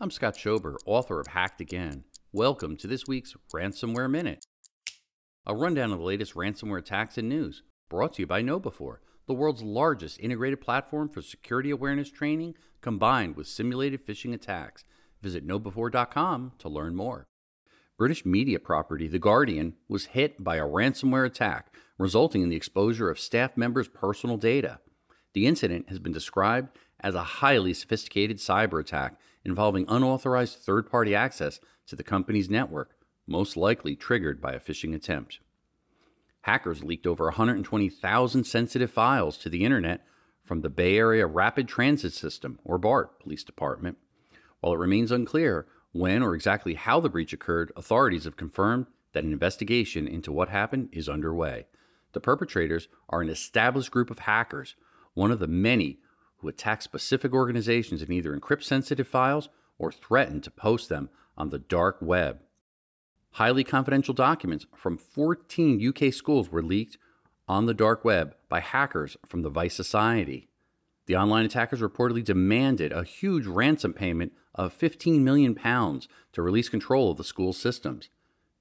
I'm Scott Schober, author of Hacked Again. Welcome to this week's Ransomware Minute. A rundown of the latest ransomware attacks and news, brought to you by KnowBe4, the world's largest integrated platform for security awareness training combined with simulated phishing attacks. Visit knowbe4.com to learn more. British media property The Guardian was hit by a ransomware attack, resulting in the exposure of staff members' personal data. The incident has been described as a highly sophisticated cyber attack involving unauthorized third party access to the company's network, most likely triggered by a phishing attempt. Hackers leaked over 120,000 sensitive files to the internet from the Bay Area Rapid Transit System, or BART, police department. While it remains unclear when or exactly how the breach occurred, authorities have confirmed that an investigation into what happened is underway. The perpetrators are an established group of hackers, one of the many who attack specific organizations and either encrypt sensitive files or threaten to post them on the dark web. Highly confidential documents from 14 UK schools were leaked on the dark web by hackers from the Vice Society. The online attackers reportedly demanded a huge ransom payment of 15 million pounds to release control of the school systems.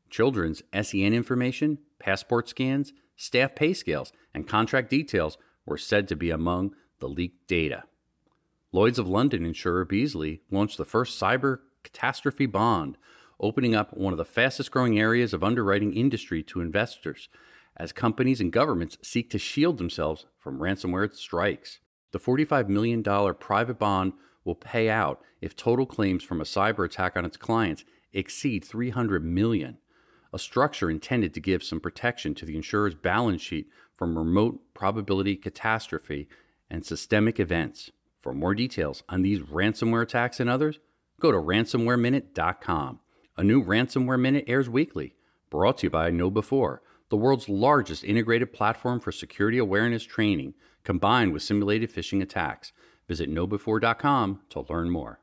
Children's SEN information, passport scans, staff pay scales, and contract details were said to be among the leaked data. Lloyds of London insurer Beazley launched the first cyber catastrophe bond, opening up one of the fastest growing areas of underwriting industry to investors as companies and governments seek to shield themselves from ransomware strikes. The $45 million private bond will pay out if total claims from a cyber attack on its clients exceed 300 million, a structure intended to give some protection to the insurer's balance sheet from remote probability catastrophe and systemic events. For more details on these ransomware attacks and others, go to ransomwareminute.com. A new Ransomware Minute airs weekly, brought to you by KnowBe4, the world's largest integrated platform for security awareness training combined with simulated phishing attacks. Visit knowbe4.com to learn more.